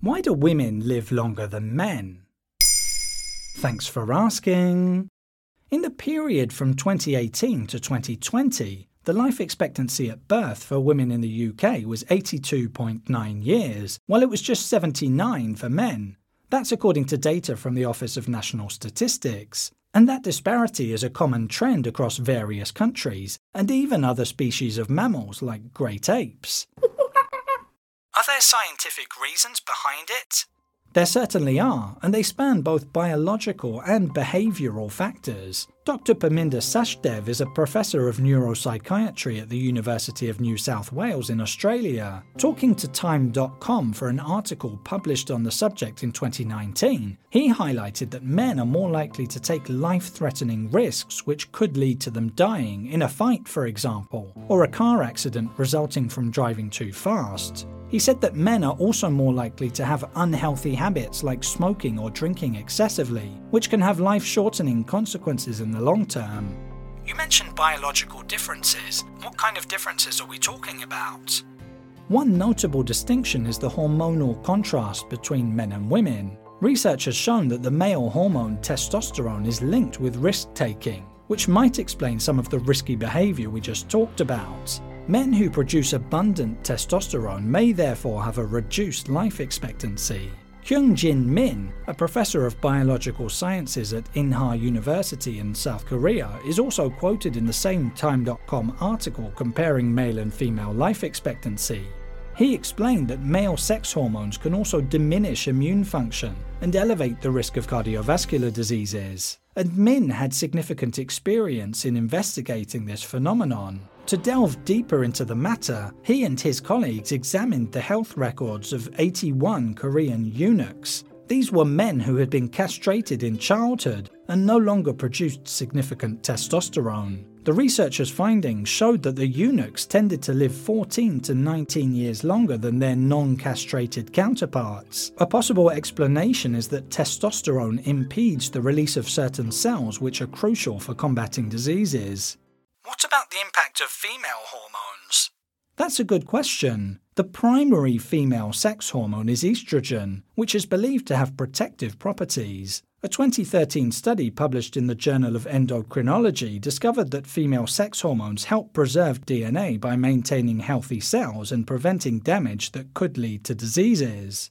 Why do women live longer than men? Thanks for asking. In the period from 2018 to 2020, the life expectancy at birth for women in the UK was 82.9 years, while it was just 79 for men. That's according to data from the Office of National Statistics. And that disparity is a common trend across various countries, and even other species of mammals like great apes. Are there scientific reasons behind it? There certainly are, and they span both biological and behavioural factors. Dr. Perminder Sachdev is a professor of neuropsychiatry at the University of New South Wales in Australia. Talking to Time.com for an article published on the subject in 2019, he highlighted that men are more likely to take life threatening risks which could lead to them dying in a fight, for example, or a car accident resulting from driving too fast. He said that men are also more likely to have unhealthy habits like smoking or drinking excessively, which can have life shortening consequences in the long term. You mentioned biological differences. What kind of differences are we talking about? One notable distinction is the hormonal contrast between men and women. Research has shown that the male hormone testosterone is linked with risk taking, which might explain some of the risky behavior we just talked about. Men who produce abundant testosterone may therefore have a reduced life expectancy. Kyung Jin Min, a professor of biological sciences at Inha University in South Korea, is also quoted in the same Time.com article comparing male and female life expectancy. He explained that male sex hormones can also diminish immune function and elevate the risk of cardiovascular diseases. And Min had significant experience in investigating this phenomenon. To delve deeper into the matter, he and his colleagues examined the health records of 81 Korean eunuchs. These were men who had been castrated in childhood and no longer produced significant testosterone. The researchers' findings showed that the eunuchs tended to live 14 to 19 years longer than their non castrated counterparts. A possible explanation is that testosterone impedes the release of certain cells which are crucial for combating diseases. What about the impact of female hormones? That's a good question. The primary female sex hormone is estrogen, which is believed to have protective properties. A 2013 study published in the Journal of Endocrinology discovered that female sex hormones help preserve DNA by maintaining healthy cells and preventing damage that could lead to diseases.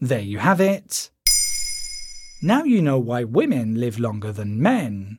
There you have it. Now you know why women live longer than men.